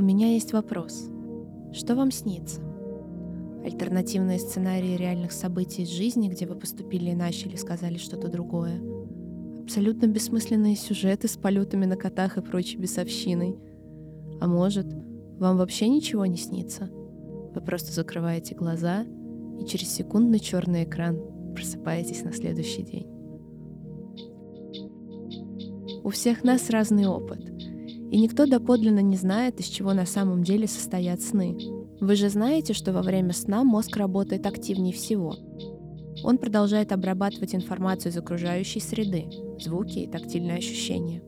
У меня есть вопрос. Что вам снится? Альтернативные сценарии реальных событий из жизни, где вы поступили иначе или сказали что-то другое. Абсолютно бессмысленные сюжеты с полетами на котах и прочей бесовщиной. А может, вам вообще ничего не снится? Вы просто закрываете глаза и через секундный черный экран просыпаетесь на следующий день. У всех нас разный опыт, и никто доподлинно не знает, из чего на самом деле состоят сны. Вы же знаете, что во время сна мозг работает активнее всего. Он продолжает обрабатывать информацию из окружающей среды, звуки и тактильные ощущения.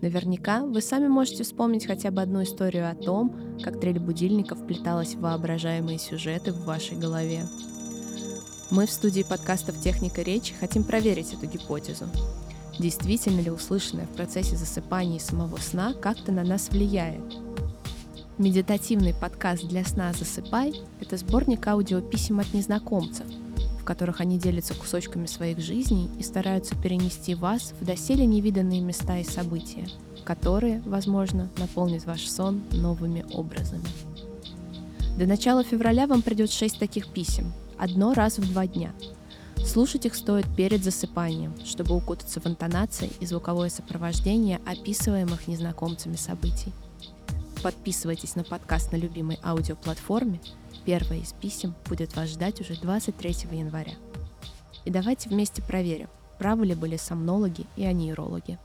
Наверняка вы сами можете вспомнить хотя бы одну историю о том, как трель будильника вплеталась в воображаемые сюжеты в вашей голове. Мы в студии подкастов «Техника речи» хотим проверить эту гипотезу. Действительно ли услышанное в процессе засыпания и самого сна как-то на нас влияет? Медитативный подкаст для сна «Засыпай» — это сборник аудиописем от незнакомцев, в которых они делятся кусочками своих жизней и стараются перенести вас в доселе невиданные места и события, которые, возможно, наполнят ваш сон новыми образами. До начала февраля вам придет шесть таких писем, одно раз в два дня — Слушать их стоит перед засыпанием, чтобы укутаться в интонации и звуковое сопровождение описываемых незнакомцами событий. Подписывайтесь на подкаст на любимой аудиоплатформе. Первое из писем будет вас ждать уже 23 января. И давайте вместе проверим, правы ли были сомнологи и анейрологи.